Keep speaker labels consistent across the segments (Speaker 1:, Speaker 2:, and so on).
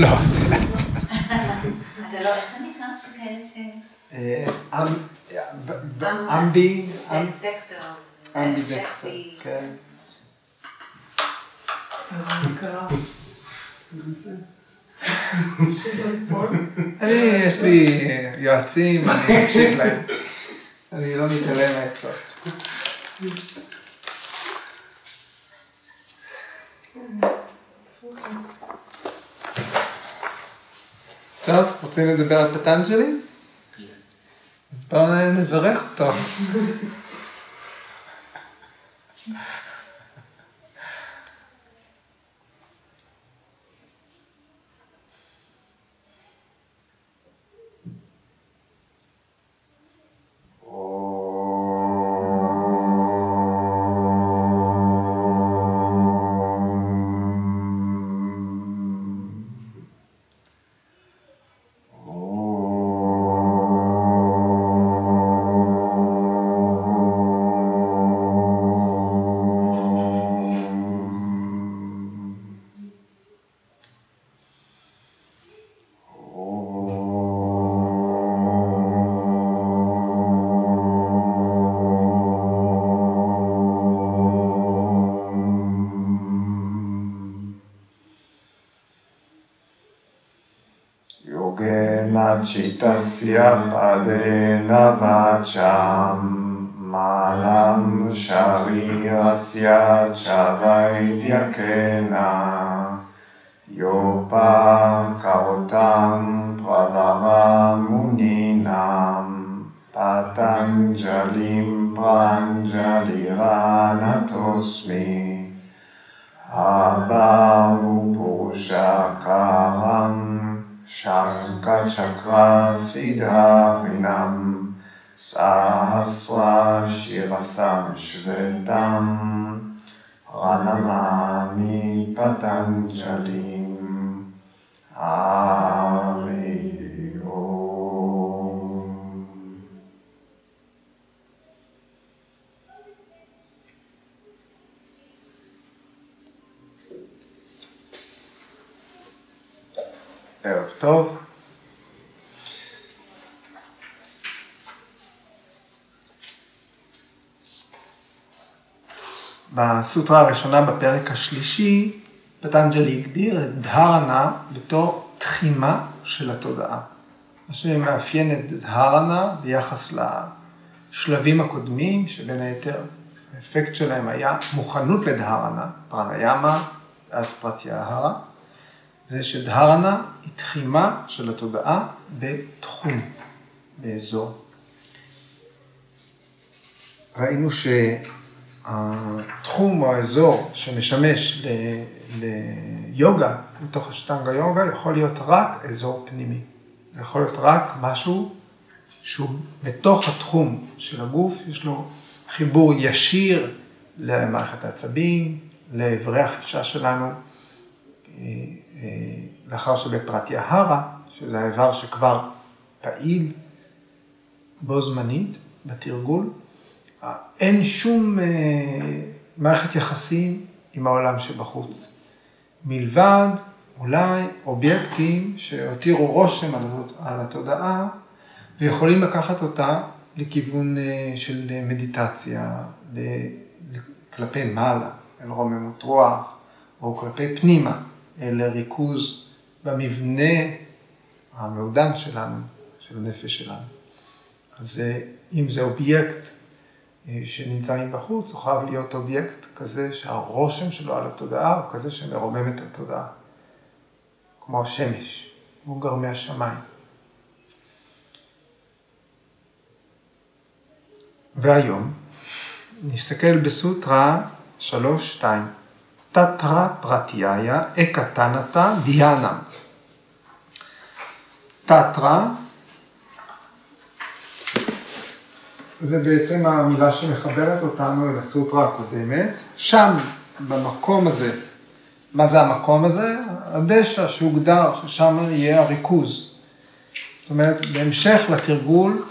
Speaker 1: לא. אתה לא, איך זה נקרא? שכאלה ש...
Speaker 2: אה, אמ- ב- אמבי, אמ-
Speaker 1: דקסטר.
Speaker 2: אמבי דקסטר, כן. אני, יש לי יועצים, אני מקשיב להם. אני לא מתעלם מעצות. טוב, רוצים לדבר על פטנג'לי? אז בואו נברך אותו.
Speaker 3: योगेन चित्तस्य पदेन वाचां मालं शरीरस्य च वैद्यकेन योपाकौतं
Speaker 2: ערב טוב. בסוטרה הראשונה בפרק השלישי, פטנג'לי הגדיר את דהרנה בתור תחימה של התודעה. מה שמאפיין את דהרנה ביחס לשלבים הקודמים, שבין היתר האפקט שלהם היה מוכנות לדהרנה, פרניאמה, ואז פרטיהרה. זה שדהרנה היא תחימה של התודעה בתחום, באזור. ראינו שהתחום או האזור שמשמש ל- ליוגה, מתוך השטנגה יוגה, יכול להיות רק אזור פנימי. זה יכול להיות רק משהו שהוא בתוך התחום של הגוף, יש לו חיבור ישיר למערכת העצבים, לאיברי החישה שלנו. לאחר שבפרטיהרה, שזה האיבר שכבר פעיל בו זמנית בתרגול, אין שום מערכת יחסים עם העולם שבחוץ. מלבד אולי אובייקטים שהותירו רושם על התודעה ויכולים לקחת אותה לכיוון של מדיטציה, כלפי מעלה, אל רוממות רוח, או כלפי פנימה. לריכוז במבנה המעודן שלנו, של הנפש שלנו. אז אם זה אובייקט שנמצאים בחוץ, הוא חייב להיות אובייקט כזה שהרושם שלו על התודעה הוא כזה שמרומם את התודעה, כמו השמש, כמו גרמי השמיים. והיום נסתכל בסוטרה 3-2. תתרא פרטיהיה אקתנתא דיאנם. תתרא זה בעצם המילה שמחברת אותנו אל הסוטרה הקודמת. שם, במקום הזה, מה זה המקום הזה? הדשא שהוגדר, ששם יהיה הריכוז. זאת אומרת, בהמשך לתרגול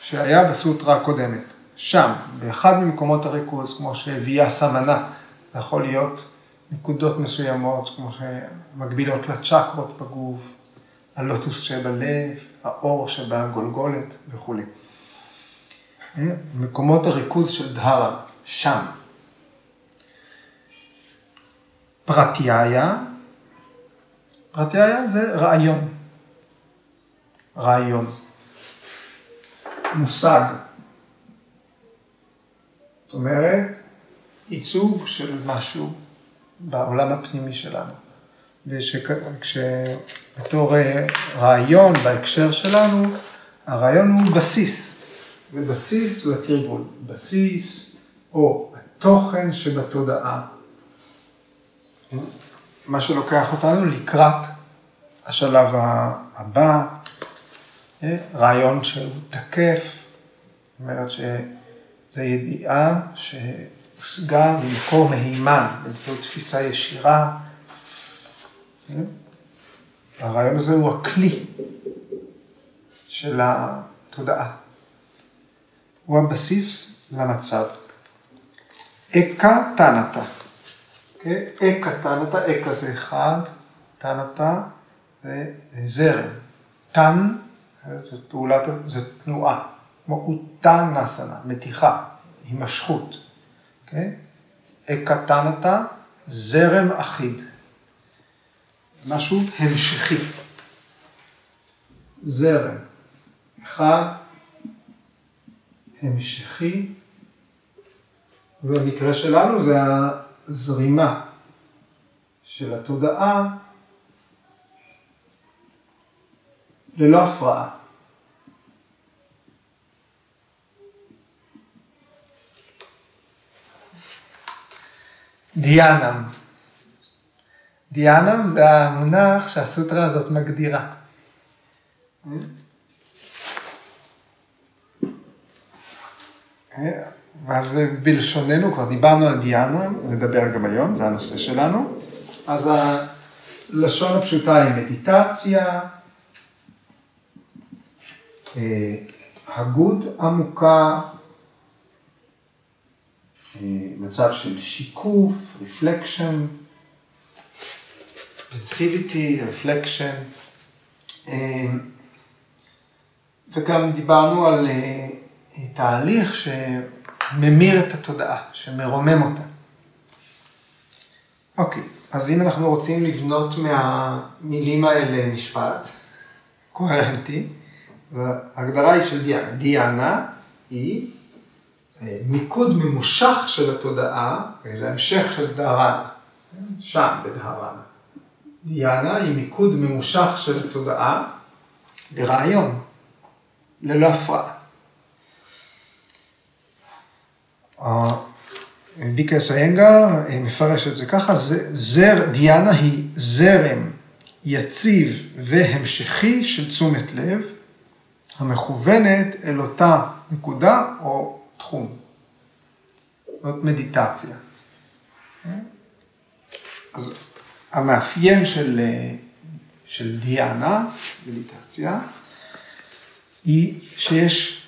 Speaker 2: שהיה בסוטרה הקודמת. שם, באחד ממקומות הריכוז, כמו שהביאה סמנה זה יכול להיות נקודות מסוימות, כמו שמקבילות לצ'קרות בגוף, הלוטוס שבלב, האור שבגולגולת וכולי. מקומות הריכוז של דהרה, שם. פרטיהיה, פרטיהיה זה רעיון. רעיון. מושג. זאת אומרת, ייצוג של משהו בעולם הפנימי שלנו. וכשבתור אה, רעיון בהקשר שלנו, הרעיון הוא בסיס. זה בסיס לתרגול. בסיס או התוכן שבתודעה. מה שלוקח אותנו לקראת השלב הבא, אה, רעיון שהוא תקף, זאת אומרת שזו ידיעה שהושגה ממקור מהימן באמצעות תפיסה ישירה. אה, הרעיון הזה הוא הכלי של התודעה. הוא הבסיס למצב. אקה תנתה. אוקיי? אקה תנתה, אקה זה אחד, תנתה זה זרם. תן זו פעולת, זו תנועה, כמו אותה נסנה, מתיחה, הימשכות, אוקיי? אקתנתה, זרם אחיד, משהו המשכי, זרם, אחד, המשכי, ובמקרה שלנו זה הזרימה של התודעה ללא הפרעה. דיאנם. דיאנם זה המונח שהסוטרה הזאת מגדירה. ואז בלשוננו, כבר דיברנו על דיאנה, נדבר גם היום, זה הנושא שלנו. אז הלשון הפשוטה היא מדיטציה, אה, הגות עמוקה, מצב של שיקוף, reflection, pensivity, reflection, וגם דיברנו על אה, תהליך שממיר את התודעה, שמרומם אותה. אוקיי, אז אם אנחנו רוצים לבנות מהמילים האלה משפט קוהרנטי, ההגדרה היא של דיאנה. דיאנה היא אה, מיקוד ממושך של התודעה, זה המשך של דהרנה, שם בדהרנה. דיאנה היא מיקוד ממושך של התודעה לרעיון, ללא הפרעה. ביקה סיינגר אה, מפרש את זה ככה, זר, דיאנה היא זרם יציב והמשכי של תשומת לב, המכוונת אל אותה נקודה או תחום. זאת מדיטציה. אז המאפיין של, של דיאנה, מדיטציה, היא שיש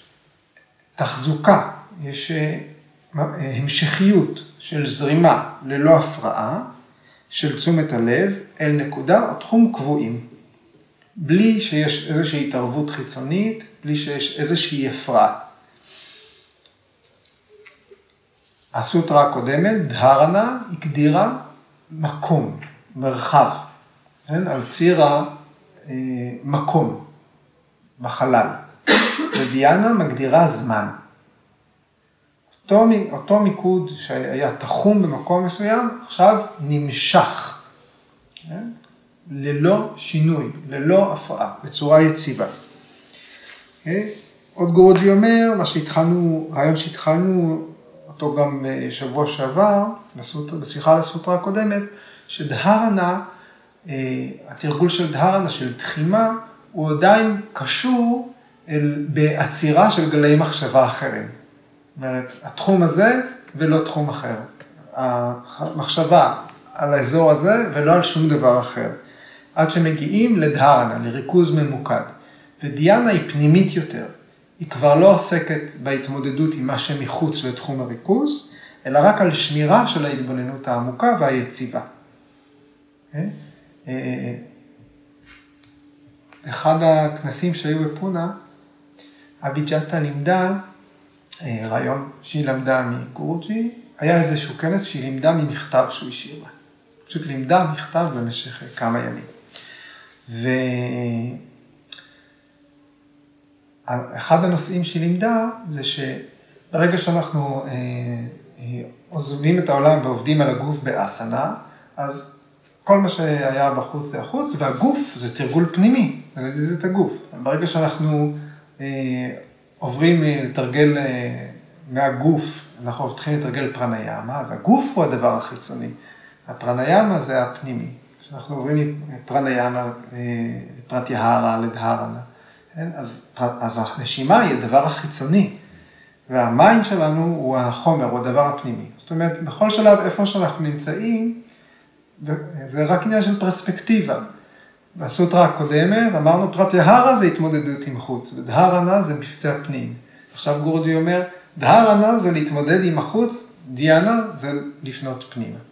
Speaker 2: תחזוקה, יש אה, המשכיות של זרימה ללא הפרעה של תשומת הלב אל נקודה או תחום קבועים. בלי שיש איזושהי התערבות חיצונית, בלי שיש איזושהי הפרעה. הסוטרה הקודמת, דהרנה, הגדירה מקום, מרחב, כן? על ציר המקום, בחלל. ודיאנה מגדירה זמן. אותו, אותו מיקוד שהיה תחום במקום מסוים, עכשיו נמשך. כן? ללא שינוי, ללא הפרעה, בצורה יציבה. Okay. אוקיי? עוד גורוג'י אומר, מה שהתחלנו, רעיון שהתחלנו אותו גם אה, שבוע שעבר, בשיחה על הסוטרה הקודמת, שדהרנה, אה, התרגול של דהרנה, של תחימה, הוא עדיין קשור אל, בעצירה של גלי מחשבה אחרים. זאת אומרת, התחום הזה ולא תחום אחר. המחשבה על האזור הזה ולא על שום דבר אחר. עד שמגיעים לדהרנה, לריכוז ממוקד. ודיאנה היא פנימית יותר. היא כבר לא עוסקת בהתמודדות עם מה שמחוץ לתחום הריכוז, אלא רק על שמירה של ההתבוננות העמוקה והיציבה. כן? אה, אחד הכנסים שהיו בפונה, אביג'טה לימדה אה, רעיון שהיא למדה מגורג'י, היה איזשהו כנס שהיא לימדה ממכתב שהוא השאיר לה. פשוט לימדה מכתב במשך כמה ימים. ואחד הנושאים שהיא לימדה זה שברגע שאנחנו אה, אה, עוזבים את העולם ועובדים על הגוף באסנה, אז כל מה שהיה בחוץ זה החוץ, והגוף זה תרגול פנימי, זה מזיז את הגוף. ברגע שאנחנו עוברים לתרגל מהגוף, אנחנו מתחילים לתרגל פרניאמה, אז הגוף הוא הדבר החיצוני. הפרניאמה זה הפנימי. כשאנחנו עוברים מפרניאמה לפרטיהרה לדהרנה, כן? אז, אז הנשימה היא הדבר החיצוני, והמיינד שלנו הוא החומר, הוא הדבר הפנימי. זאת אומרת, בכל שלב, איפה שאנחנו נמצאים, זה רק עניין של פרספקטיבה. בסוטרה הקודמת אמרנו פרטיהרה זה התמודדות עם חוץ, ודהרנה זה, זה הפנים. עכשיו גורדי אומר, דהרנה זה להתמודד עם החוץ, דיאנה זה לפנות פנימה. Okay?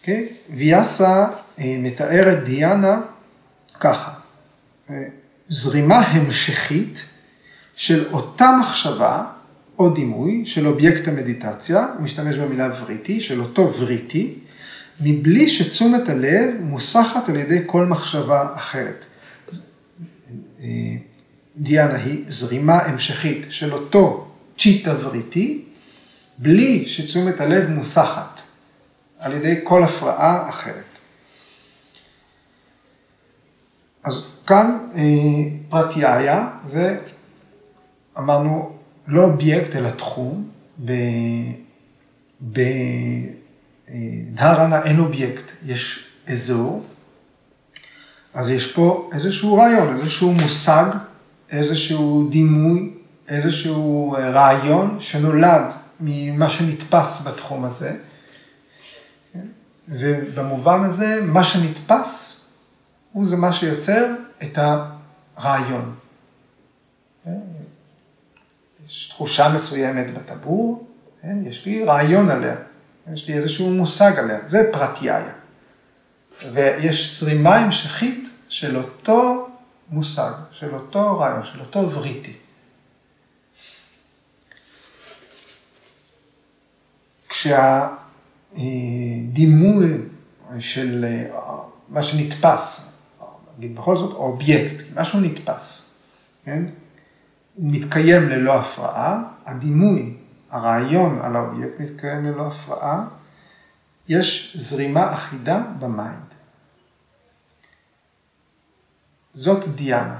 Speaker 2: אוקיי? ויאסה אה, מתאר את דיאנה ככה, אה, זרימה המשכית של אותה מחשבה או דימוי של אובייקט המדיטציה, הוא משתמש במילה וריטי, של אותו וריטי, מבלי שתשומת הלב מוסחת על ידי כל מחשבה אחרת. אה, דיאנה היא זרימה המשכית של אותו צ'יטה וריטי, בלי שתשומת הלב מוסחת על ידי כל הפרעה אחרת. אז כאן אה, פרטיהיה זה, אמרנו, לא אובייקט אלא תחום, בדהרנה אין אובייקט, יש אזור, אז יש פה איזשהו רעיון, איזשהו מושג, איזשהו דימוי, איזשהו אה, רעיון שנולד ממה שנתפס בתחום הזה. ובמובן הזה, מה שנתפס הוא זה מה שיוצר את הרעיון. יש תחושה מסוימת בטבור, כן? יש לי רעיון עליה, יש לי איזשהו מושג עליה, זה פרטיהיה. ויש זרימה המשכית של אותו מושג, של אותו רעיון, של אותו וריטי. כשהדימוי של מה שנתפס, נגיד בכל זאת אובייקט, משהו נתפס, כן? הוא מתקיים ללא הפרעה, הדימוי, הרעיון על האובייקט מתקיים ללא הפרעה, יש זרימה אחידה ב mind. זאת דיאנה.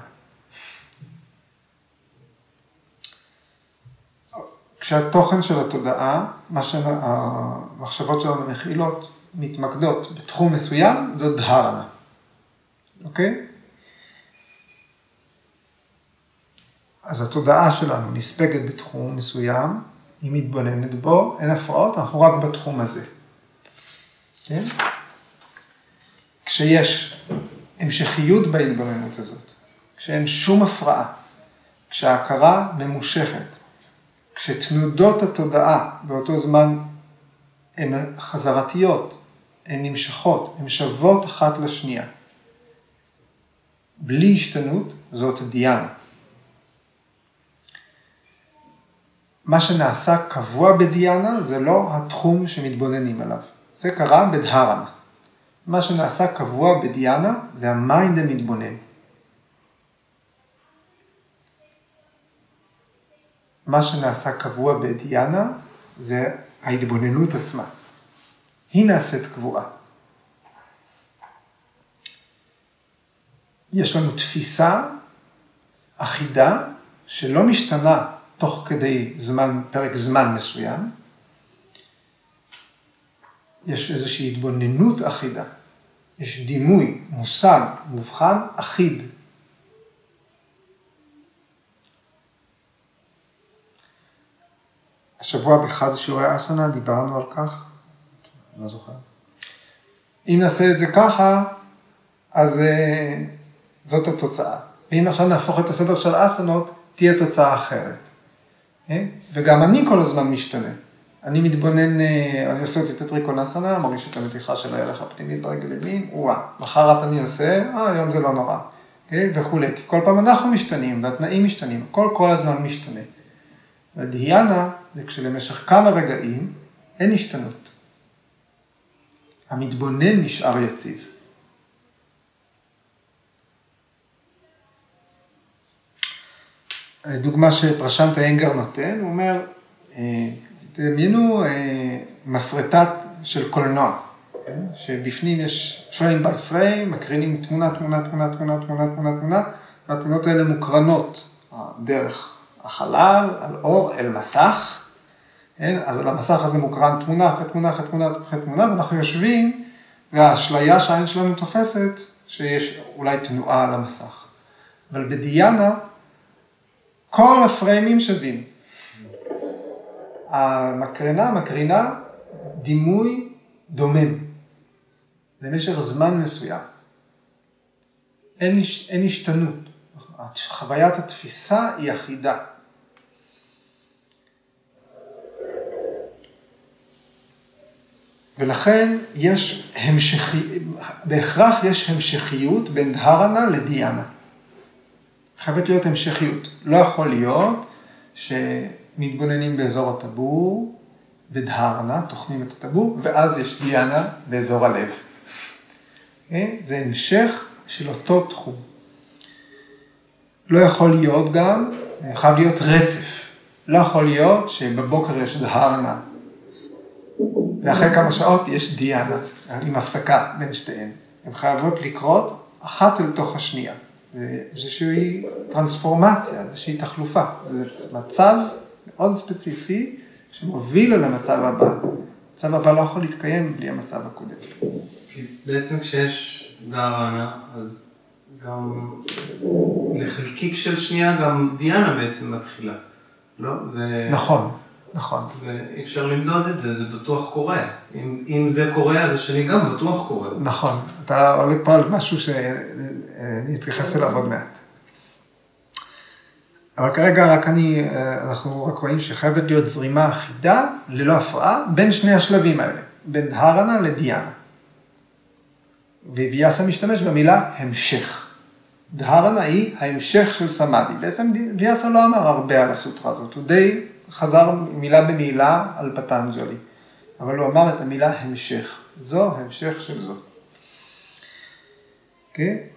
Speaker 2: כשהתוכן של התודעה, מה שהמחשבות שלנו מכילות, מתמקדות בתחום מסוים, זאת דהרנה, אוקיי? אז התודעה שלנו נספגת בתחום מסוים, היא מתבוננת בו, אין הפרעות, אנחנו רק בתחום הזה. כן? כשיש המשכיות בהתבוננות הזאת, כשאין שום הפרעה, כשההכרה ממושכת, כשתנודות התודעה באותו זמן הן חזרתיות, הן נמשכות, הן שוות אחת לשנייה. בלי השתנות זאת דיאנה. מה שנעשה קבוע בדיאנה זה לא התחום שמתבוננים עליו, זה קרה בדהרנה. מה שנעשה קבוע בדיאנה זה ה mind המתבונן. מה שנעשה קבוע בדיאנה זה ההתבוננות עצמה. היא נעשית קבועה. יש לנו תפיסה אחידה שלא משתנה תוך כדי זמן, פרק זמן מסוים. יש איזושהי התבוננות אחידה. יש דימוי, מושג, מובחן, אחיד. השבוע באחד שיעורי אסנה דיברנו על כך, אני לא זוכר. אם נעשה את זה ככה, אז uh, זאת התוצאה. ואם עכשיו נהפוך את הסדר של אסנות, תהיה תוצאה אחרת. אה? וגם אני כל הזמן משתנה. אני מתבונן, אה, אני עושה אותי טטריקונסנה, מרגיש את המתיחה של ההלך הפנימית ברגל ימין, וואה, מחרת אני עושה, אה, היום זה לא נורא, okay? וכולי, כי כל פעם אנחנו משתנים והתנאים משתנים, הכל כל הזמן משתנה. והדהיאנה זה כשלמשך כמה רגעים אין השתנות. המתבונן נשאר יציב. דוגמה שפרשנט האנגר נותן, הוא אומר, אה, תדמיינו אה, מסרטת של קולנוע, כן? שבפנים יש פריים ביי פריים, מקרינים תמונה, תמונה, תמונה, תמונה, תמונה, תמונה, תמונה, והתמונות האלה מוקרנות דרך החלל, על אור, אל מסך, כן? אז על המסך הזה מוקרן תמונה אחרי תמונה אחרי תמונה אחרי תמונה, ואנחנו יושבים, והאשליה שהעין שלנו תופסת, שיש אולי תנועה על המסך. אבל בדיאנה, כל הפריימים שווים. המקרנה מקרינה דימוי דומם למשך זמן מסוים. אין, אין השתנות. חוויית התפיסה היא אחידה. ולכן יש המשכי, בהכרח יש המשכיות בין דהרנה לדיאנה. חייבת להיות המשכיות. לא יכול להיות שמתבוננים באזור הטבור, בדהרנה, תוחמים את הטבור, ואז יש דיאנה באזור הלב. אה? זה המשך של אותו תחום. לא יכול להיות גם, חייב להיות רצף. לא יכול להיות שבבוקר יש דהרנה, ואחרי כמה שעות יש דיאנה, עם הפסקה בין שתיהן. הן חייבות לקרות אחת אל תוך השנייה. זה איזושהי טרנספורמציה, איזושהי תחלופה. זה מצב מאוד ספציפי שמוביל אל המצב הבא. המצב הבא לא יכול להתקיים בלי המצב הקודם.
Speaker 4: בעצם כשיש דהרנה, אז גם לחלקיק של שנייה גם דיאנה בעצם מתחילה. לא? זה...
Speaker 2: נכון, נכון.
Speaker 4: זה, אי אפשר למדוד את זה, זה בטוח קורה. אם, אם זה קורה, אז השני גם בטוח קורה.
Speaker 2: נכון, אתה עולה פה על משהו שאני אתייחס אליו עוד מעט. אבל כרגע רק אני, אנחנו רק רואים שחייבת להיות זרימה אחידה, ללא הפרעה, בין שני השלבים האלה, בין דהרנה לדיאנה. וויאסה משתמש במילה המשך. דהרנה היא ההמשך של סמאדי. בעצם ויאסה לא אמר הרבה על הסוטרה הזאת, הוא די חזר מילה במילה על פטנג'לי, אבל הוא אמר את המילה המשך. זו המשך של זו. Okay?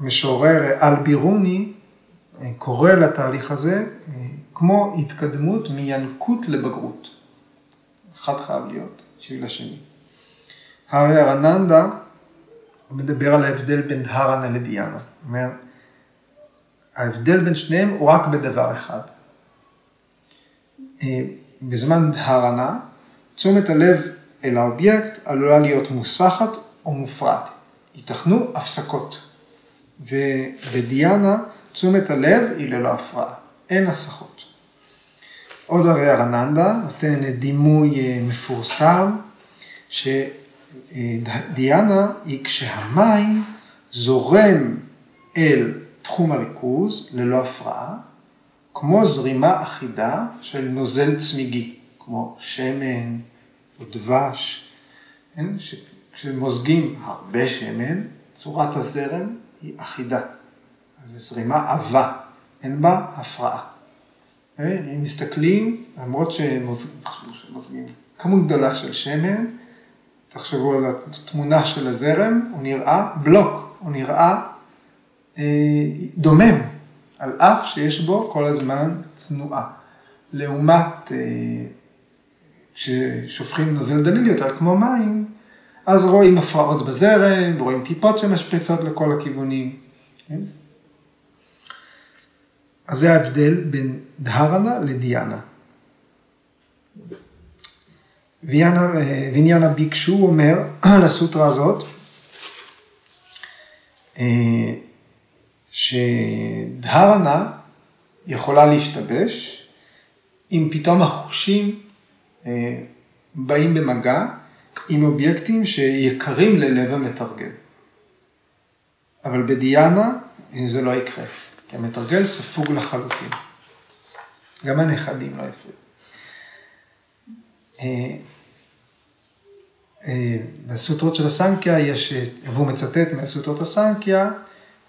Speaker 2: המשורר אלבירוני קורא לתהליך הזה כמו התקדמות מינקות לבגרות. אחד חייב להיות בשביל השני. הרי ארננדה מדבר על ההבדל בין דהרנה לדיאנה. אומר, ההבדל בין שניהם הוא רק בדבר אחד. בזמן דהרנה, תשומת הלב אל האובייקט עלולה להיות מוסחת או מופרעת. ייתכנו הפסקות. ובדיאנה, תשומת הלב היא ללא הפרעה, אין הסחות. עוד הרי ארננדה נותן דימוי מפורסם, שדיאנה היא כשהמים זורם אל תחום הריכוז ללא הפרעה, כמו זרימה אחידה של נוזל צמיגי, כמו שמן או דבש, כן? כשמוזגים הרבה שמן, צורת הזרם היא אחידה. זו זרימה עבה, אין בה הפרעה. כן? אם מסתכלים, למרות שמוזגים כמות גדולה של שמן, תחשבו על התמונה של הזרם, הוא נראה בלוק, הוא נראה אה, דומם, על אף שיש בו כל הזמן תנועה. לעומת, אה, כששופכים נוזל דליל יותר כמו מים, אז רואים הפרעות בזרם, ורואים טיפות שמשפריצות לכל הכיוונים. כן? אז זה ההבדל בין דהרנה לדיאנה. ויניאנה ביקשו אומר על הסוטרה הזאת, שדהרנה יכולה להשתבש אם פתאום החושים באים במגע עם אובייקטים שיקרים ללב המתרגל. אבל בדיאנה זה לא יקרה, כי המתרגל ספוג לחלוטין. גם הנכדים לא הפריעו. אה, אה, בסוטרות של הסנקיה יש, אה, והוא מצטט מהסוטרות הסנקיה,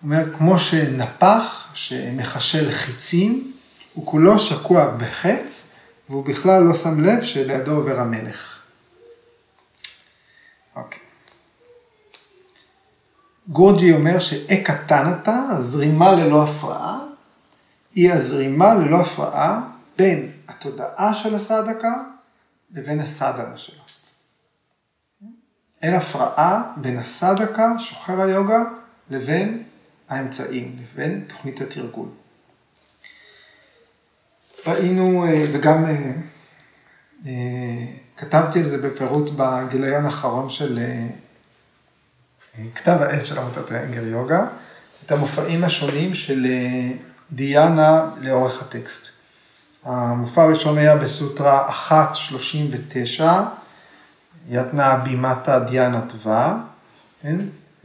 Speaker 2: אומר, כמו שנפח שמחשל חיצים, הוא כולו שקוע בחץ, והוא בכלל לא שם לב שלידו עובר המלך. אוקיי. גורג'י אומר שאקתנתה, הזרימה ללא הפרעה, היא הזרימה ללא הפרעה בין התודעה של הסדקה לבין הסדנה שלו. אין הפרעה בין הסדקה, שוחר היוגה, לבין האמצעים, לבין תוכנית התרגול. ראינו, אה, וגם אה, אה, כתבתי על זה בפירוט בגיליון האחרון של כתב העת של עמותת האנגר יוגה, את המופעים השונים של דיאנה לאורך הטקסט. המופע הראשון היה בסוטרה 1.39, יתנה בימטה דיאנה טווה, כן?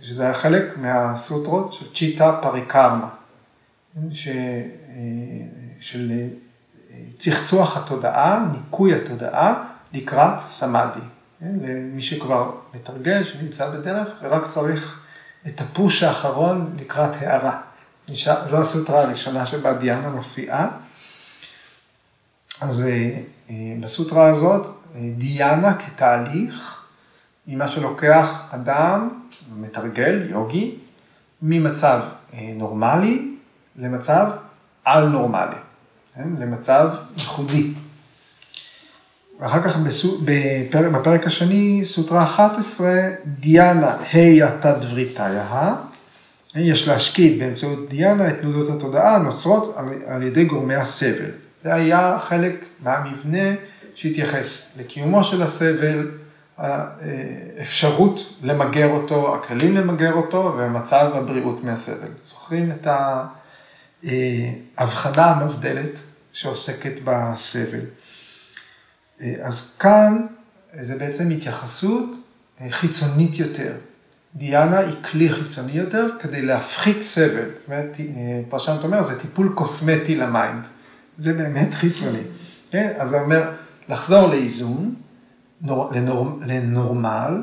Speaker 2: שזה היה חלק מהסוטרות של צ'יטה פריקרמה? ש... של צחצוח התודעה, ניקוי התודעה לקראת סמאדי. כן? למי שכבר מתרגל, שנמצא בדרך, ורק צריך את הפוש האחרון לקראת הערה. זו הסוטרה הראשונה שבה דיאנה מופיעה. אז אה, אה, בסוטרה הזאת, אה, דיאנה כתהליך, היא מה שלוקח אדם, מתרגל, יוגי, ממצב נורמלי למצב על נורמלי. כן? למצב ייחודי. ואחר כך בפרק, בפרק השני, סוטרה 11, דיאנה ה' התת דבריתיה, יש להשקיט באמצעות דיאנה את תנודות התודעה הנוצרות על ידי גורמי הסבל. זה היה חלק מהמבנה שהתייחס לקיומו של הסבל, האפשרות למגר אותו, הכלים למגר אותו ומצב הבריאות מהסבל. זוכרים את. ההבחנה המבדלת שעוסקת בסבל. אז כאן זה בעצם התייחסות חיצונית יותר. דיאנה היא כלי חיצוני יותר כדי להפחית סבל. פרשנות אומר, זה טיפול קוסמטי ל mind. זה באמת חיצוני. כן? אז זה אומר, לחזור לאיזון, לנור, לנורמל,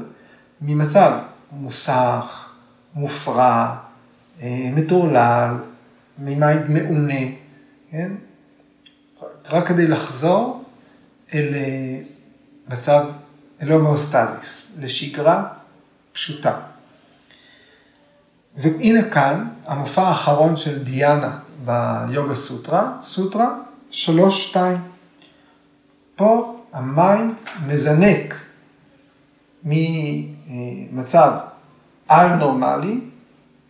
Speaker 2: ממצב מוסח, מופרע, מטורלל, מ mind מעונה, כן? רק כדי לחזור אל אה, מצב, אל הומאוסטזיס, לשגרה פשוטה. והנה כאן המופע האחרון של דיאנה ביוגה סוטרה, סוטרה 3-2. פה ה mind מזנק ממצב על נורמלי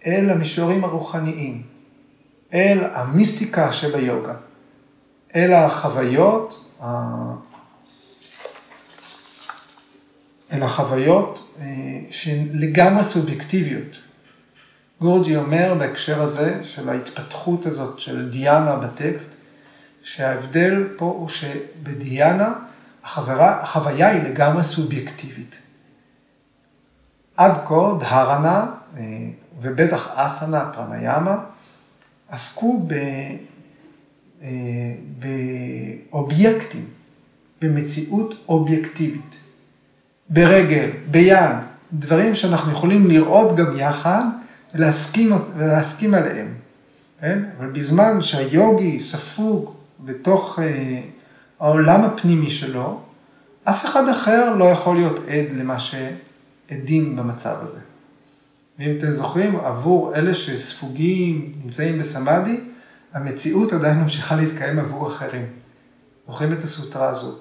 Speaker 2: אל המישורים הרוחניים. אל המיסטיקה שביוגה, אל החוויות, אל החוויות אה, שהן לגמרי סובייקטיביות. גורג'י אומר בהקשר הזה של ההתפתחות הזאת של דיאנה בטקסט, שההבדל פה הוא שבדיאנה החברה, החוויה היא לגמרי סובייקטיבית. עד כה דהרנה אה, ובטח אסנה פרניאמה עסקו ב, אה, באובייקטים, במציאות אובייקטיבית, ברגל, ביד, דברים שאנחנו יכולים לראות גם יחד ולהסכים, ולהסכים עליהם. כן? אבל בזמן שהיוגי ספוג בתוך אה, העולם הפנימי שלו, אף אחד אחר לא יכול להיות עד למה שעדים במצב הזה. ואם אתם זוכרים, עבור אלה שספוגים, נמצאים בסמאדי, המציאות עדיין ממשיכה להתקיים עבור אחרים. זוכרים את הסוטרה הזו.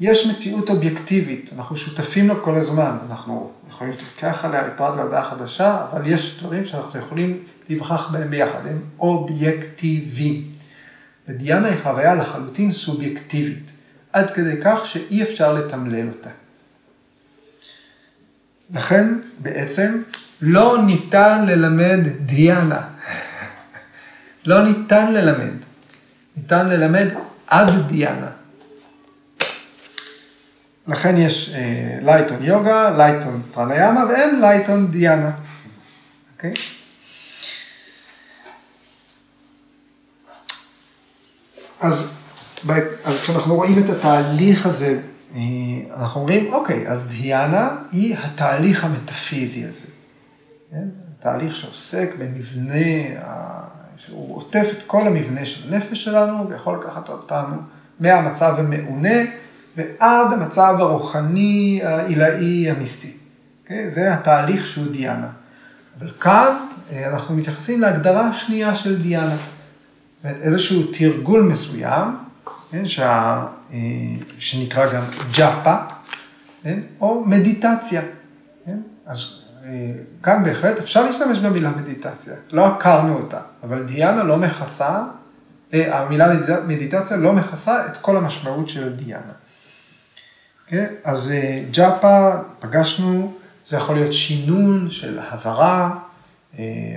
Speaker 2: יש מציאות אובייקטיבית, אנחנו שותפים לה כל הזמן, אנחנו יכולים להתווכח עליה מפרט להודעה חדשה, אבל יש דברים שאנחנו יכולים להיווכח בהם ביחד, הם אובייקטיביים. ודיאנה היא חוויה לחלוטין סובייקטיבית, עד כדי כך שאי אפשר לתמלל אותה. לכן בעצם לא ניתן ללמד דיאנה. לא ניתן ללמד. ניתן ללמד עד דיאנה. לכן יש אה, לייטון יוגה, לייטון פרניאמה ואין לייטון דיאנה. אוקיי? Okay? אז אז כשאנחנו רואים את התהליך הזה, אה, אנחנו אומרים, אוקיי, אז דיאנה היא התהליך המטאפיזי הזה. כן? תהליך שעוסק במבנה, שהוא עוטף את כל המבנה של הנפש שלנו, ויכול לקחת אותנו מהמצב המעונה ועד המצב הרוחני, העילאי, המיסטי. Okay? זה התהליך שהוא דיאנה. אבל כאן אה, אנחנו מתייחסים להגדרה שנייה של דיאנה. אומרת, איזשהו תרגול מסוים, כן, שה, אה, שנקרא גם ג'אפה, כן, או מדיטציה. כן? אז אה, כאן בהחלט אפשר להשתמש במילה מדיטציה, לא עקרנו אותה, אבל דיאנה לא מכסה, אה, המילה מדיט- מדיטציה לא מכסה את כל המשמעות של דיאנה. כן? אז ג'אפה, פגשנו, זה יכול להיות שינון של הברה,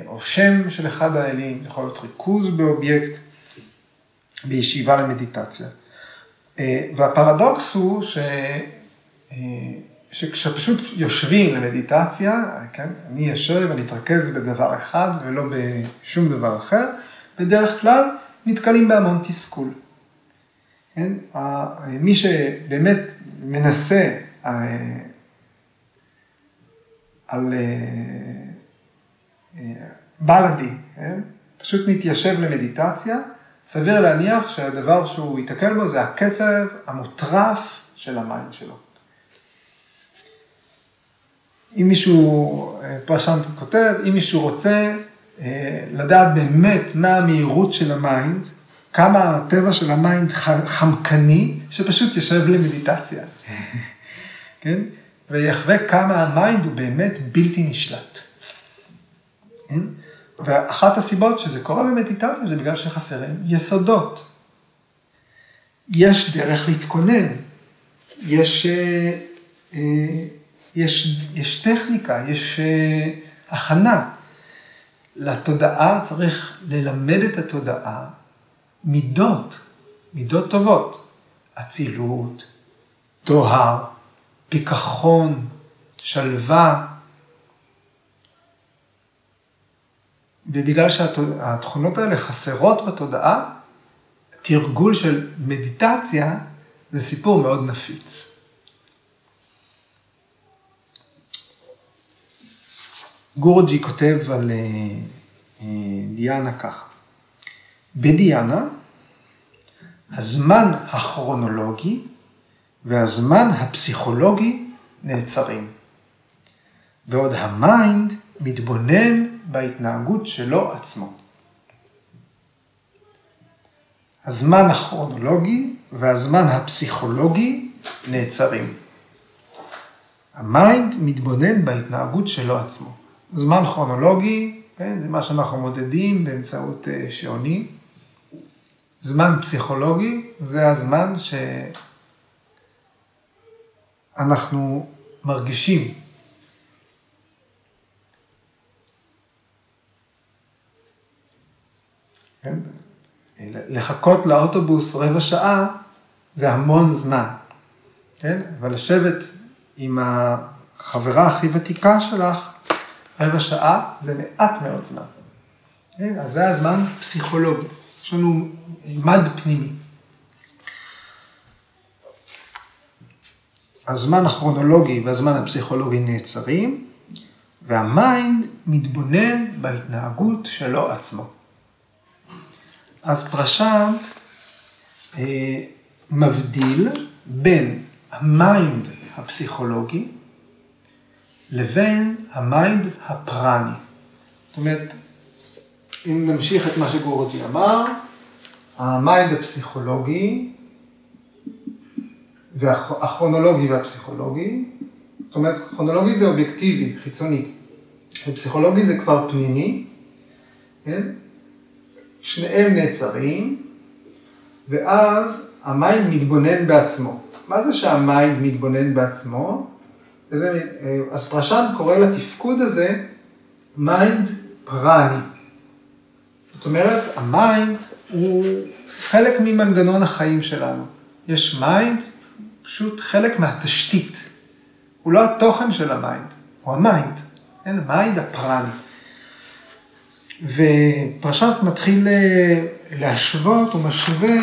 Speaker 2: או שם של אחד האלים, יכול להיות ריכוז באובייקט, בישיבה למדיטציה. אה, והפרדוקס הוא ש... אה, שכשפשוט יושבים למדיטציה, כן, אני יושב ואני אתרכז בדבר אחד ולא בשום דבר אחר, בדרך כלל נתקלים בהמון תסכול. כן? מי שבאמת מנסה אה, על אה, אה, בלאדי, כן? פשוט מתיישב למדיטציה, סביר להניח שהדבר שהוא ייתקל בו זה הקצב המוטרף של ה mind שלו. אם מישהו, אה, פרשנט כותב, אם מישהו רוצה אה, לדעת באמת מה המהירות של ה mind, כמה הטבע של ה mind חמקני, שפשוט יושב למדיטציה. כן? ויחווה כמה ה mind הוא באמת בלתי נשלט. כן? ואחת הסיבות שזה קורה במדיטציה זה בגלל שחסרים יסודות. יש דרך להתכונן, יש, אה, אה, יש, יש טכניקה, יש אה, הכנה. לתודעה צריך ללמד את התודעה מידות, מידות טובות, אצילות, טוהר, פיכחון, שלווה. ובגלל שהתכונות האלה חסרות בתודעה, תרגול של מדיטציה זה סיפור מאוד נפיץ. גורג'י כותב על אה, אה, דיאנה ככה: בדיאנה, הזמן הכרונולוגי והזמן הפסיכולוגי נעצרים, בעוד ה mind מתבונן בהתנהגות שלו עצמו. הזמן הכרונולוגי והזמן הפסיכולוגי נעצרים. ה mind מתבונן בהתנהגות שלו עצמו. זמן כרונולוגי, כן, זה מה שאנחנו מודדים באמצעות אה, שעונים. זמן פסיכולוגי זה הזמן שאנחנו מרגישים. כן? לחכות לאוטובוס רבע שעה זה המון זמן, כן? אבל לשבת עם החברה הכי ותיקה שלך רבע שעה זה מעט מאוד זמן. כן? אז זה הזמן פסיכולוגי, יש לנו מד פנימי. הזמן הכרונולוגי והזמן הפסיכולוגי נעצרים, והמיינד מתבונן בהתנהגות שלו עצמו. אז פרשנט אה, מבדיל בין ה mind הפסיכולוגי לבין ה mind הפרני. זאת אומרת, אם נמשיך את מה שגורוג'י אמר, ה mind הפסיכולוגי והכרונולוגי והפסיכולוגי, זאת אומרת, כרונולוגי זה אובייקטיבי, חיצוני, ופסיכולוגי זה כבר פנימי, כן? שניהם נעצרים, ואז ה mind מתבונן בעצמו. מה זה שה mind מתבונן בעצמו? וזה, אז פרשן קורא לתפקוד הזה mind פרני. זאת אומרת, ה mind הוא חלק ממנגנון החיים שלנו. יש mind, פשוט חלק מהתשתית. הוא לא התוכן של ה mind, הוא ה mind. כן, ה mind הפרני. ופרשנט מתחיל להשוות, הוא משווה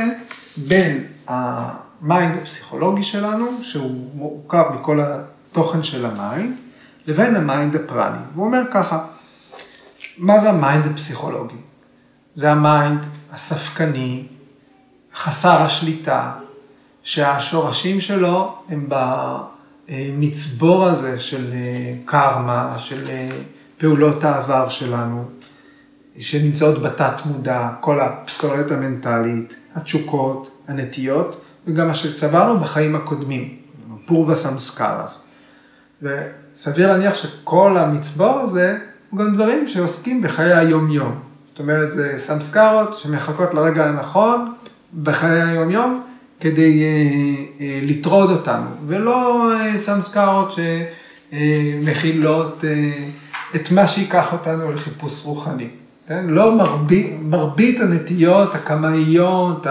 Speaker 2: בין ה mind הפסיכולוגי שלנו, שהוא מורכב מכל התוכן של ה mind, לבין ה mind הפרני. הוא אומר ככה, מה זה ה mind הפסיכולוגי? זה ה mind הספקני, חסר השליטה, שהשורשים שלו הם במצבור הזה של קרמה, של פעולות העבר שלנו, שנמצאות בתת מודע, כל הפסולת המנטלית, התשוקות, הנטיות, וגם מה שצברנו בחיים הקודמים, פורווה סמסקרס. וסביר להניח שכל המצבור הזה הוא גם דברים שעוסקים בחיי היום-יום. זאת אומרת, זה סמסקרות שמחכות לרגע הנכון בחיי היום-יום כדי אה, אה, לטרוד אותנו, ולא אה, סמסקרות שמכילות אה, את מה שייקח אותנו לחיפוש רוחני. כן? לא מרבית, מרבית הנטיות הקמאיות,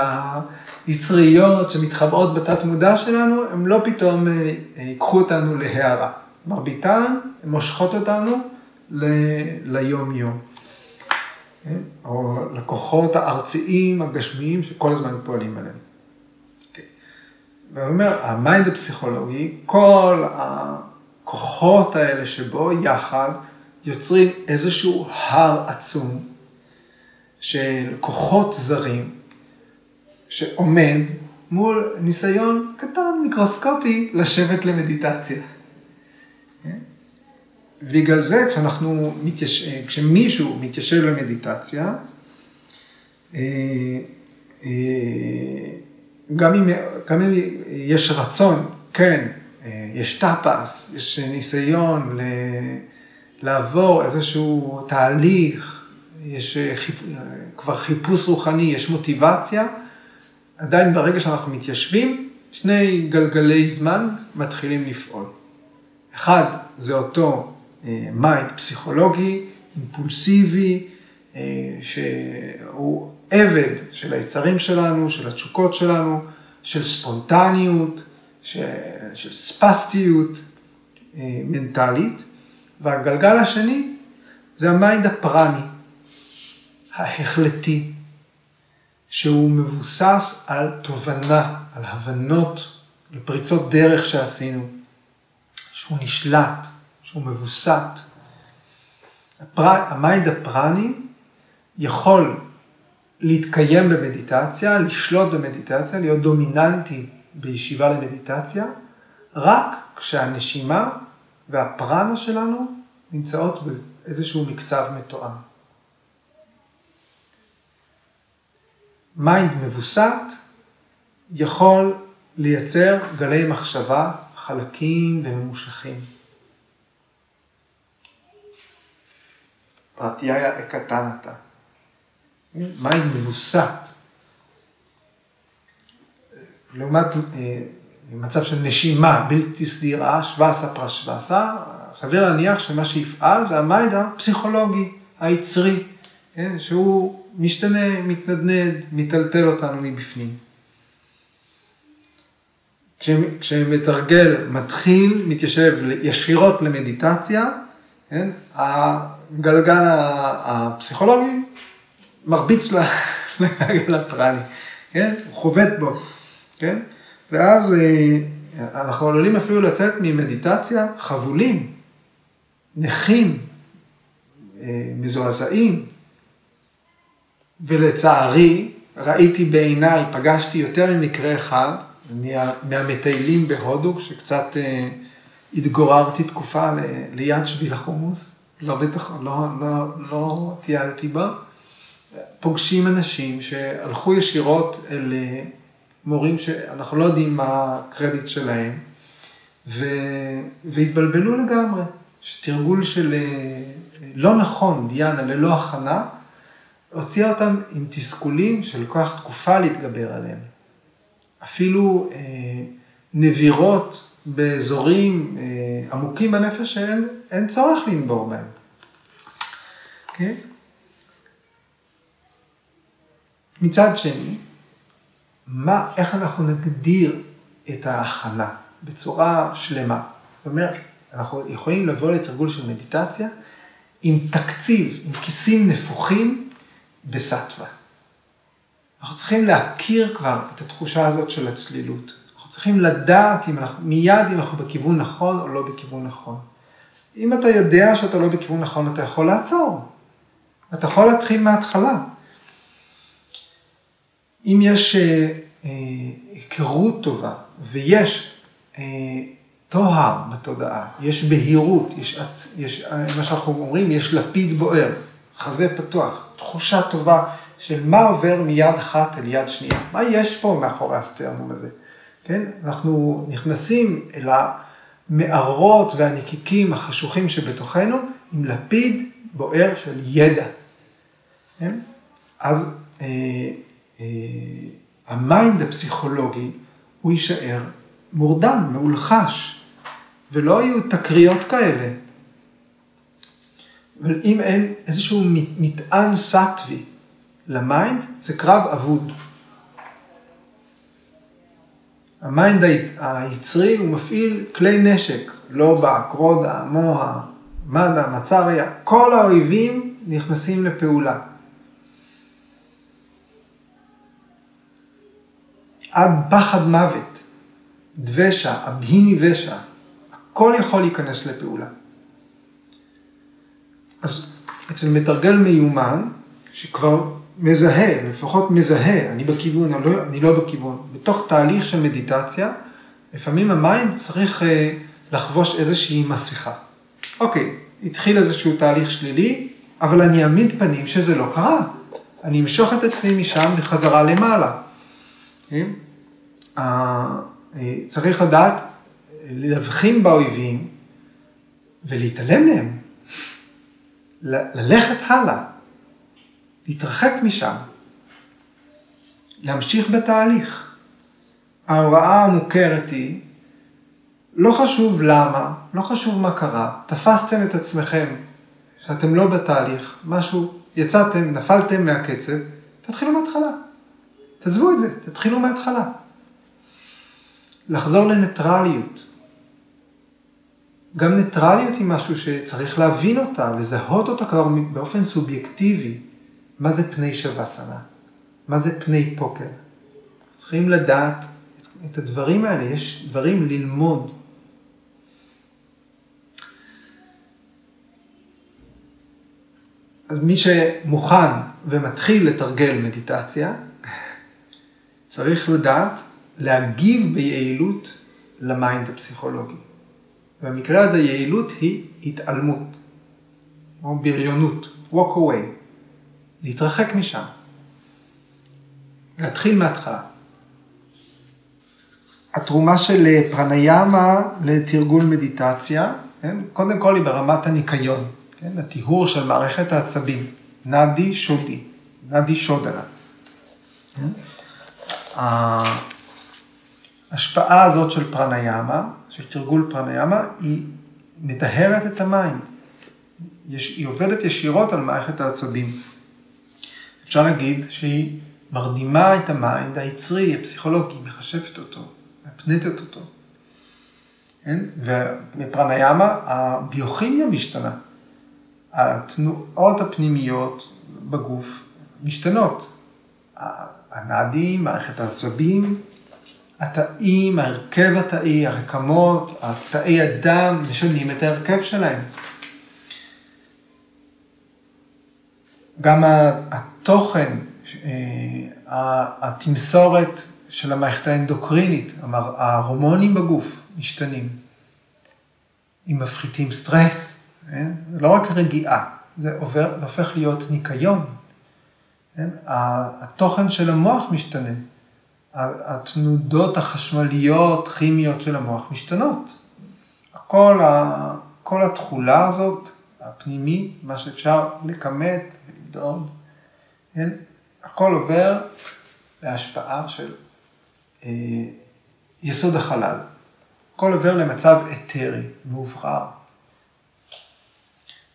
Speaker 2: היצריות שמתחבאות בתת מודע שלנו, הם לא פתאום אה, אה, ייקחו אותנו להערה. מרביתן, הן מושכות אותנו ל, ליום-יום. כן? או לכוחות הארציים, הגשמיים, שכל הזמן פועלים עליהם. Okay. ואני אומר, ה mind הפסיכולוגי, כל הכוחות האלה שבו יחד, יוצרים איזשהו הר עצום של כוחות זרים, שעומד מול ניסיון קטן, מיקרוסקופי, לשבת למדיטציה. כן? בגלל זה כשאנחנו, מתייש... כשמישהו מתיישב למדיטציה, אה, אה, גם אם, גם אם יש רצון, כן, אה, יש טאפס, יש ניסיון ל... לעבור איזשהו תהליך, יש חיפ... כבר חיפוש רוחני, יש מוטיבציה, עדיין ברגע שאנחנו מתיישבים, שני גלגלי זמן מתחילים לפעול. אחד, זה אותו mind פסיכולוגי, אימפולסיבי, אה, שהוא עבד של היצרים שלנו, של התשוקות שלנו, של ספונטניות, של, של ספסטיות אה, מנטלית. והגלגל השני זה ה mind הפרני, ההחלטי, שהוא מבוסס על תובנה, על הבנות, על פריצות דרך שעשינו, שהוא נשלט, שהוא מווסת. הפר... ה mind הפרני יכול להתקיים במדיטציה, לשלוט במדיטציה, להיות דומיננטי בישיבה למדיטציה, רק כשהנשימה והפרנה שלנו נמצאות באיזשהו מקצב מתואם. mind מווסת יכול לייצר גלי מחשבה חלקים וממושכים. פרטיאיה אקטנתה. mind מווסת. לעומת אה, מצב של נשימה בלתי סדירה, שווסה פרשווסה, סביר להניח שמה שיפעל זה ה mind הפסיכולוגי, היצרי, כן? שהוא משתנה, מתנדנד, מטלטל אותנו מבפנים. כשמתרגל מתחיל, מתיישב ישירות למדיטציה, כן? הגלגל הפסיכולוגי מרביץ לגלגל הפרני, כן? הוא חובט בו, כן? ואז אה, אנחנו עלולים אפילו לצאת ממדיטציה חבולים, נכים, אה, מזועזעים, ולצערי, ראיתי בעיניי, פגשתי יותר ממקרה אחד, מה, מהמטיילים בהודו, שקצת אה, התגוררתי תקופה ליד שביל החומוס, לא בטח, לא, לא, לא טיילתי בה, פוגשים אנשים שהלכו ישירות אל מורים שאנחנו לא יודעים מה הקרדיט שלהם, ו... והתבלבלו לגמרי. שתרגול של אה, לא נכון, דיאנה, ללא הכנה, הוציאה אותם עם תסכולים שלוקח תקופה להתגבר עליהם. אפילו אה, נבירות באזורים אה, עמוקים בנפש שאין צורך לנבור בהם. Okay? אוקיי? מצד שני, מה, איך אנחנו נגדיר את ההכנה בצורה שלמה. זאת אומרת, אנחנו יכולים לבוא לתרגול של מדיטציה עם תקציב, עם כיסים נפוחים בסטווה. אנחנו צריכים להכיר כבר את התחושה הזאת של הצלילות. אנחנו צריכים לדעת אם אנחנו, מיד אם אנחנו בכיוון נכון או לא בכיוון נכון. אם אתה יודע שאתה לא בכיוון נכון, אתה יכול לעצור. אתה יכול להתחיל מההתחלה. אם יש אה, אה, היכרות טובה ויש אה, טוהר בתודעה, יש בהירות, יש, יש מה שאנחנו אומרים, יש לפיד בוער, חזה פתוח, תחושה טובה של מה עובר מיד אחת אל יד שנייה. מה יש פה מאחורי הסטרנום הזה? כן? אנחנו נכנסים אל המערות והנקיקים החשוכים שבתוכנו עם לפיד בוער של ידע. כן? אז אה, אה, ה mind הפסיכולוגי הוא יישאר מורדם, מוחלש, ולא יהיו תקריות כאלה. אבל אם אין איזשהו מטען סטווי ל mind, זה קרב אבוד. ה mind היצרי הוא מפעיל כלי נשק, לובה, קרודה, מוה, מדה, מצריה, כל האויבים נכנסים לפעולה. עד פחד מוות, דבשה, אבהיני ושע, הכל יכול להיכנס לפעולה. אז אצל מתרגל מיומן, שכבר מזהה, לפחות מזהה, אני בכיוון, אני לא, אני לא בכיוון, בתוך תהליך של מדיטציה, לפעמים ה mind צריך אה, לחבוש איזושהי מסכה. אוקיי, התחיל איזשהו תהליך שלילי, אבל אני אעמיד פנים שזה לא קרה. אני אמשוך את עצמי משם בחזרה למעלה. כן? אה, צריך לדעת להבחין באויבים ולהתעלם מהם. ללכת הלאה. להתרחק משם, להמשיך בתהליך. ההוראה המוכרת היא, לא חשוב למה, לא חשוב מה קרה, תפסתם את עצמכם שאתם לא בתהליך, משהו, יצאתם, נפלתם מהקצב, תתחילו מההתחלה. תעזבו את זה, תתחילו מההתחלה. לחזור לניטרליות. גם ניטרליות היא משהו שצריך להבין אותה, לזהות אותה כבר באופן סובייקטיבי. מה זה פני שווסנה? מה זה פני פוקר? צריכים לדעת את הדברים האלה, יש דברים ללמוד. אז מי שמוכן ומתחיל לתרגל מדיטציה, צריך לדעת להגיב ביעילות ל mind הפסיכולוגי. במקרה הזה יעילות היא התעלמות, או בריונות, walk away. להתרחק משם. להתחיל מההתחלה. התרומה של אה, פרניאמה לתרגול מדיטציה, כן? קודם כל היא ברמת הניקיון, כן? הטיהור של מערכת העצבים, נדי שודי, נדי שודרה. כן? ההשפעה הזאת של פרניאמה, של תרגול פרניאמה, היא מטהרת את ה mind. היא עובדת ישירות על מערכת העצבים. אפשר להגיד שהיא מרדימה את ה mind היצרי, הפסיכולוגי, מכשפת אותו, מהפנטת אותו. כן? ובפרנאיאמה הביוכימיה משתנה. התנועות הפנימיות בגוף משתנות. הנאדים, מערכת העצבים, התאים, ההרכב התאי, הרקמות, התאי הדם, משנים את ההרכב שלהם. גם התוכן, אה, התמסורת של המערכת האנדוקרינית, ההורמונים בגוף משתנים. אם מפחיתים סטרס, כן? זה לא רק רגיעה, זה עובר, הופך להיות ניקיון. כן? התוכן של המוח משתנה. התנודות החשמליות, כימיות של המוח משתנות. כל, ה, כל התכולה הזאת, הפנימית, מה שאפשר לכמת ולמדוד, כן? הכל עובר להשפעה של אה, יסוד החלל. הכל עובר למצב אתרי, מאוברר.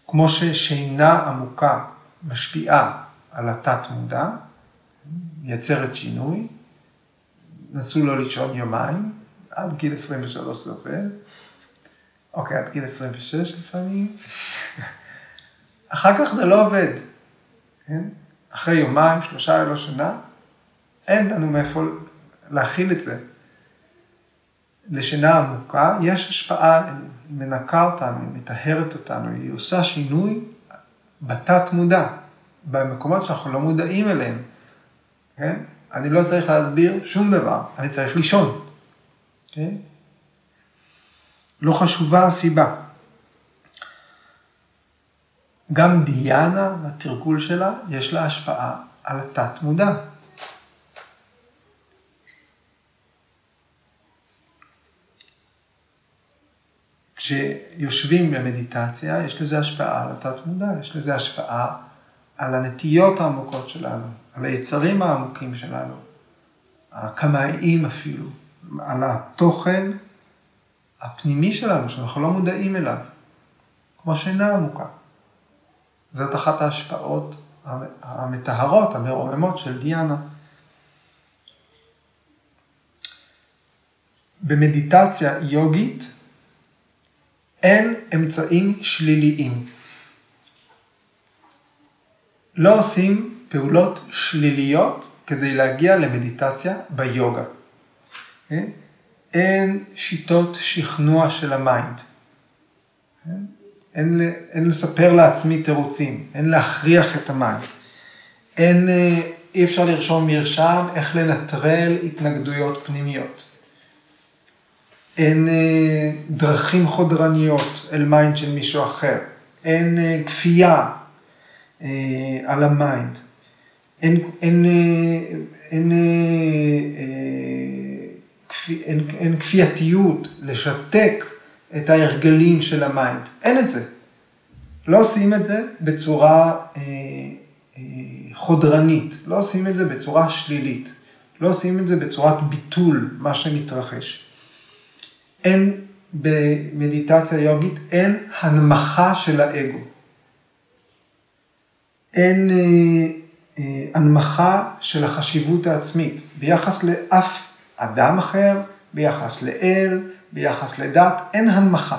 Speaker 2: כמו ששינה עמוקה משפיעה על התת מודע, מייצרת שינוי, נסו לא לישון יומיים, עד גיל 23 זה עובד, אוקיי, עד גיל 26 לפעמים, אחר כך זה לא עובד, כן? אחרי יומיים, שלושה ללא שינה, אין לנו מאיפה להכיל את זה. לשינה עמוקה יש השפעה, היא מנקה אותנו, היא מטהרת אותנו, היא עושה שינוי בתת מודע, במקומות שאנחנו לא מודעים אליהם. כן? אני לא צריך להסביר שום דבר, אני צריך לישון. כן? לא חשובה הסיבה. גם דיאנה, התרגול שלה, יש לה השפעה על התת מודע. כשיושבים במדיטציה, יש לזה השפעה על התת מודע, יש לזה השפעה על הנטיות העמוקות שלנו, על היצרים העמוקים שלנו, הקמאיים אפילו, על התוכן הפנימי שלנו, שאנחנו לא מודעים אליו, כמו שינה עמוקה. זאת אחת ההשפעות המטהרות, המרוממות של דיאנה. במדיטציה יוגית אין אמצעים שליליים. לא עושים פעולות שליליות כדי להגיע למדיטציה ביוגה. כן? אין שיטות שכנוע של ה mind. כן? אין, אין לספר לעצמי תירוצים, אין להכריח את ה mind. אין, אה, אי אפשר לרשום מרשם איך לנטרל התנגדויות פנימיות. אין אה, דרכים חודרניות אל mind של מישהו אחר. אין אה, כפייה על ה mind. אין, אין, אין, אין, אין כפייתיות לשתק את ההרגלים של ה mind. אין את זה. לא עושים את זה בצורה אה, אה, חודרנית, לא עושים את זה בצורה שלילית, לא עושים את זה בצורת ביטול מה שמתרחש. אין במדיטציה יוגית, אין הנמכה של האגו. אין אה, אה, הנמכה של החשיבות העצמית ביחס לאף אדם אחר, ביחס לאל, ביחס לדת, אין הנמכה.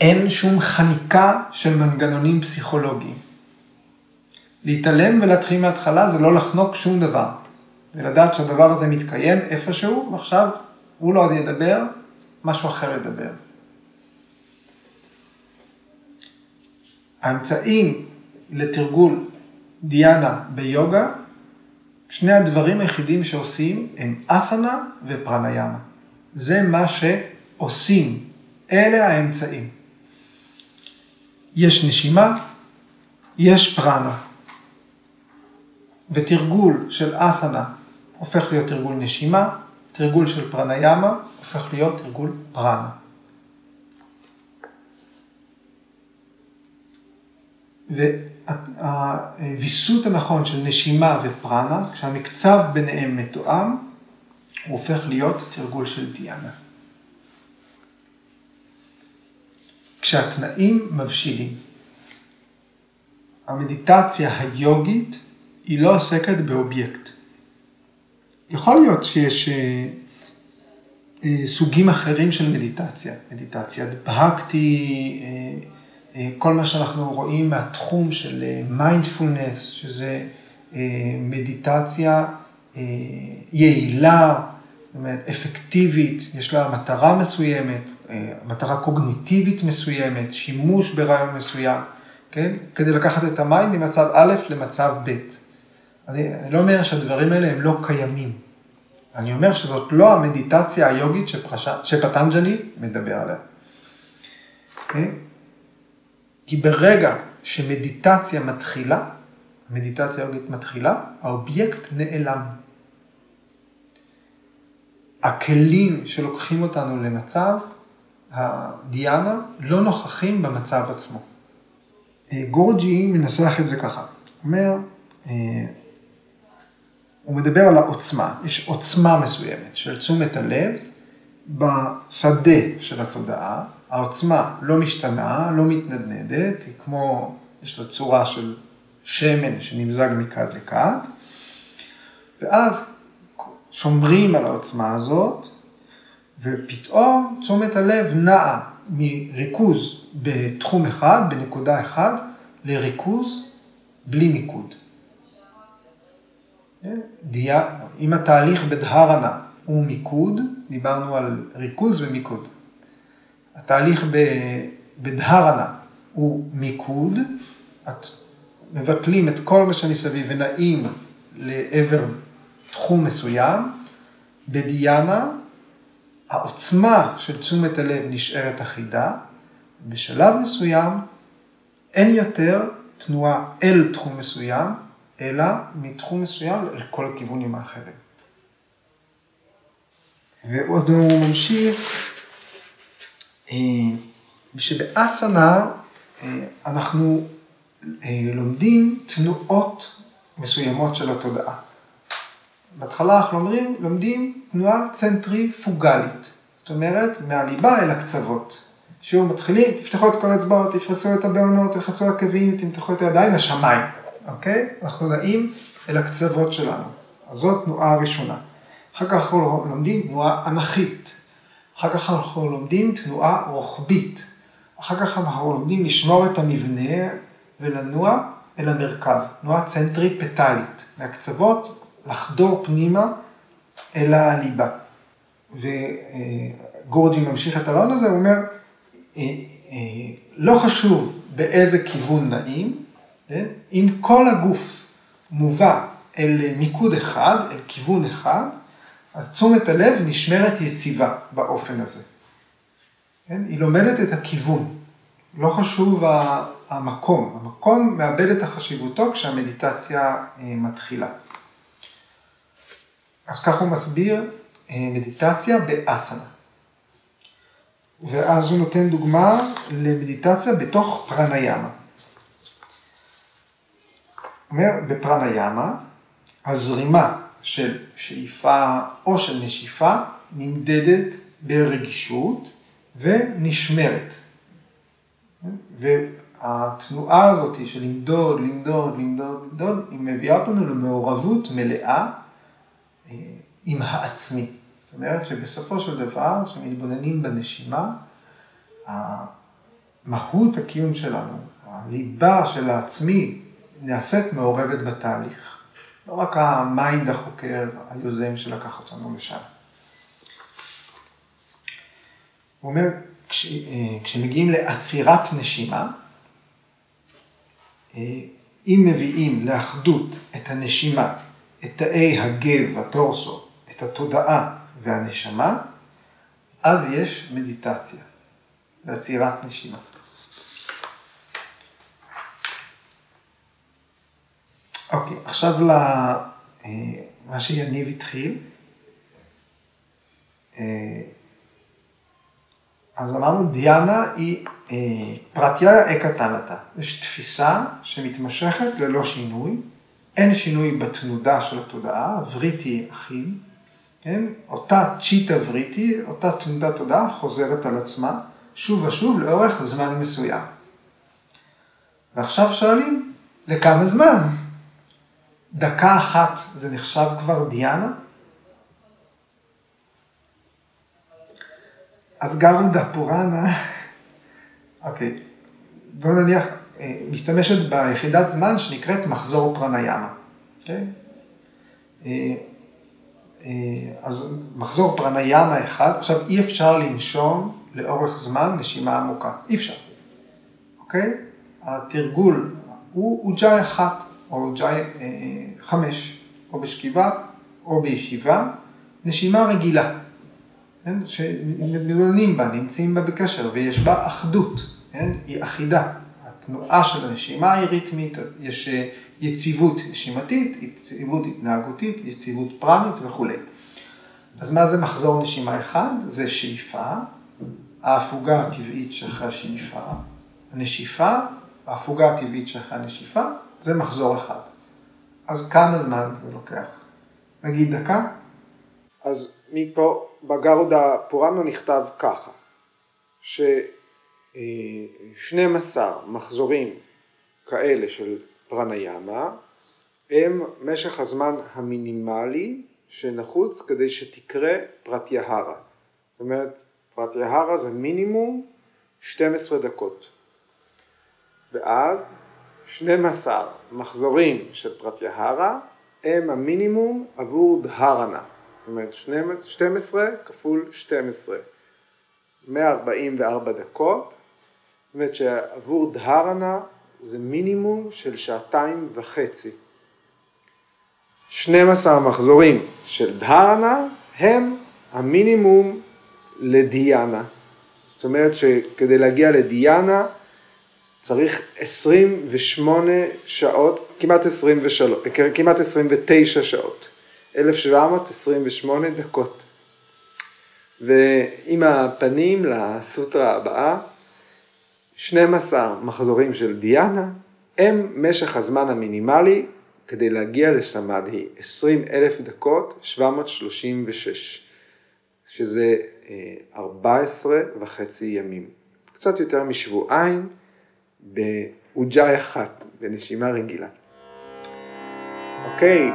Speaker 2: אין שום חניקה של מנגנונים פסיכולוגיים. להתעלם ולהתחיל מההתחלה זה לא לחנוק שום דבר. זה לדעת שהדבר הזה מתקיים איפשהו, ועכשיו הוא לא עוד ידבר, משהו אחר ידבר. האמצעים לתרגול דיאנה ביוגה שני הדברים היחידים שעושים הם אסנה ופרניאמה. זה מה שעושים, אלה האמצעים. יש נשימה, יש פרנה. ותרגול של אסנה הופך להיות תרגול נשימה, תרגול של פרניאמה הופך להיות תרגול פרנה. הוויסות הנכון של נשימה ופרנה, כשהמקצב ביניהם מתואם, הוא הופך להיות תרגול של דיאנה. כשהתנאים מבשילים. המדיטציה היוגית היא לא עוסקת באובייקט. יכול להיות שיש אה, אה, סוגים אחרים של מדיטציה, מדיטציית בהקטי, כל מה שאנחנו רואים מהתחום של מיינדפולנס, שזה אה, מדיטציה אה, יעילה, זאת אומרת, אפקטיבית, יש לה מטרה מסוימת, מטרה קוגניטיבית מסוימת, שימוש ברעיון מסוים, כן? כדי לקחת את ה mind ממצב א' למצב ב'. אני, לא אומר שהדברים האלה הם לא קיימים. אני אומר שזאת לא המדיטציה היוגית שפטנג'לי מדבר עליה. Okay? כי ברגע שמדיטציה מתחילה, מדיטציה יוגית מתחילה, האובייקט נעלם. הכלים שלוקחים אותנו למצב הדיאנה לא נוכחים במצב עצמו. אה, גורג'י מנסח את זה ככה, הוא אומר, אה, הוא מדבר על העוצמה, יש עוצמה מסוימת של תשומת הלב בשדה של התודעה, העוצמה לא משתנה, לא מתנדנדת, היא כמו, יש לה צורה של שמן שנמזג מכד לכד, ואז שומרים על העוצמה הזאת, ופתאום תשומת הלב נעה מריכוז בתחום אחד, בנקודה אחת, לריכוז בלי מיקוד. דיה, אם התהליך בדהרנה הוא מיקוד, דיברנו על ריכוז ומיקוד. התהליך בדהרנה הוא מיקוד, את מבטלים את כל מה שמסביב ונעים לעבר תחום מסוים. בדיאנה העוצמה של תשומת הלב נשארת אחידה, בשלב מסוים אין יותר תנועה אל תחום מסוים, אלא מתחום מסוים אל כל הכיוונים האחרים. ועוד הוא ממשיך, שבאסנה אה, אנחנו אה, לומדים תנועות מסוימות של התודעה. בהתחלה אנחנו אומרים, לומדים תנועה צנטריפוגלית, זאת אומרת, מהליבה אל הקצוות. שיעור מתחילים, תפתחו את כל האצבעות, תפרסו את הבעונות, תלחצו עקבים, תמתחו את הידיים לשמיים, אוקיי? אנחנו נעים אל הקצוות שלנו. אז זאת תנועה ראשונה. אחר כך אנחנו לומדים תנועה אנכית. אחר כך אנחנו לומדים תנועה רוחבית. אחר כך אנחנו לומדים לשמור את המבנה ולנוע אל המרכז, תנועה צנטריפטלית, מהקצוות לחדור פנימה אל הליבה. וגורג'י ממשיך את הרעיון הזה, הוא אומר, אה, אה, לא חשוב באיזה כיוון נעים, כן? אם כל הגוף מובא אל מיקוד אחד, אל כיוון אחד, אז תשומת הלב נשמרת יציבה באופן הזה. כן? היא לומדת את הכיוון, לא חשוב המקום, המקום מאבד את החשיבותו כשהמדיטציה אה, מתחילה. אז ככה הוא מסביר מדיטציה באסנה. ואז הוא נותן דוגמה למדיטציה בתוך פרניאמה. אומר, בפרניאמה, הזרימה של שאיפה או של נשיפה נמדדת ברגישות ונשמרת. והתנועה הזאת של למדוד, למדוד, למדוד, למדוד, היא מביאה אותנו למעורבות מלאה אה, עם העצמי. זאת אומרת שבסופו של דבר, כשמתבוננים בנשימה, מהות הקיום שלנו, הליבה של העצמי, נעשית מעורבת בתהליך. לא רק ה mind החוקר, היוזם שלקח אותנו לשם. הוא אומר, כש, אה, כשמגיעים לעצירת נשימה, אה, אם מביאים לאחדות את הנשימה, את תאי הגב, הטורסו, את התודעה והנשמה, אז יש מדיטציה לעצירת נשימה. אוקיי, עכשיו למה אה, שיניב התחיל. אה, אז אמרנו, דיאנה היא אה, פרטיה אקתנתה. יש תפיסה שמתמשכת ללא שינוי, אין שינוי בתנודה של התודעה, וריטי אחיד, כן? אותה צ'יטה וריטי, אותה תנודת תודעה חוזרת על עצמה שוב ושוב לאורך זמן מסוים. ועכשיו שואלים, לכמה זמן? דקה אחת זה נחשב כבר דיאנה? אז גרודה פוראנה, אוקיי, בואו נניח, אה, משתמשת ביחידת זמן שנקראת מחזור פרניאמה, אוקיי? אה, אה, אז מחזור פרניאמה אחד, עכשיו אי אפשר לנשום לאורך זמן נשימה עמוקה, אי אפשר, אוקיי? התרגול הוא אוג'אי אחת, או אוג'אי אה, חמש, או בשכיבה או בישיבה, נשימה רגילה, כן? שמתבוננים בה, נמצאים בה בקשר ויש בה אחדות, כן? היא אחידה. התנועה של הנשימה היא ריתמית, יש אה, יציבות נשימתית, יציבות התנהגותית, יציבות פרנית וכולי. אז מה זה מחזור נשימה אחד? זה שאיפה, ההפוגה הטבעית שאחרי השאיפה, הנשיפה, ההפוגה הטבעית שאחרי הנשיפה, זה מחזור אחד. אז כמה זמן זה לוקח? נגיד דקה? אז מפה בגרודה פורנו נכתב ככה, ש-12 מחזורים כאלה של פרניאמה הם משך הזמן המינימלי שנחוץ כדי שתקרה פרטיהרה. זאת אומרת, פרטיהרה זה מינימום 12 דקות. ואז 12 מחזורים של פרטיהרה הם המינימום עבור דהרנה. זאת אומרת 12 כפול 12. 144 דקות. זאת אומרת שעבור דהרנה זה מינימום של שעתיים וחצי. 12 מחזורים של דהרנה הם המינימום לדיאנה. זאת אומרת שכדי להגיע לדיאנה צריך 28 שעות, כמעט 23, כמעט 29 שעות, 1728 דקות. ועם הפנים לסוטרה הבאה, 12 מחזורים של דיאנה הם משך הזמן המינימלי כדי להגיע לסמדהי, 20 אלף דקות, 736, שזה 14 וחצי ימים, קצת יותר משבועיים באוג'אי אחת, בנשימה רגילה. אוקיי.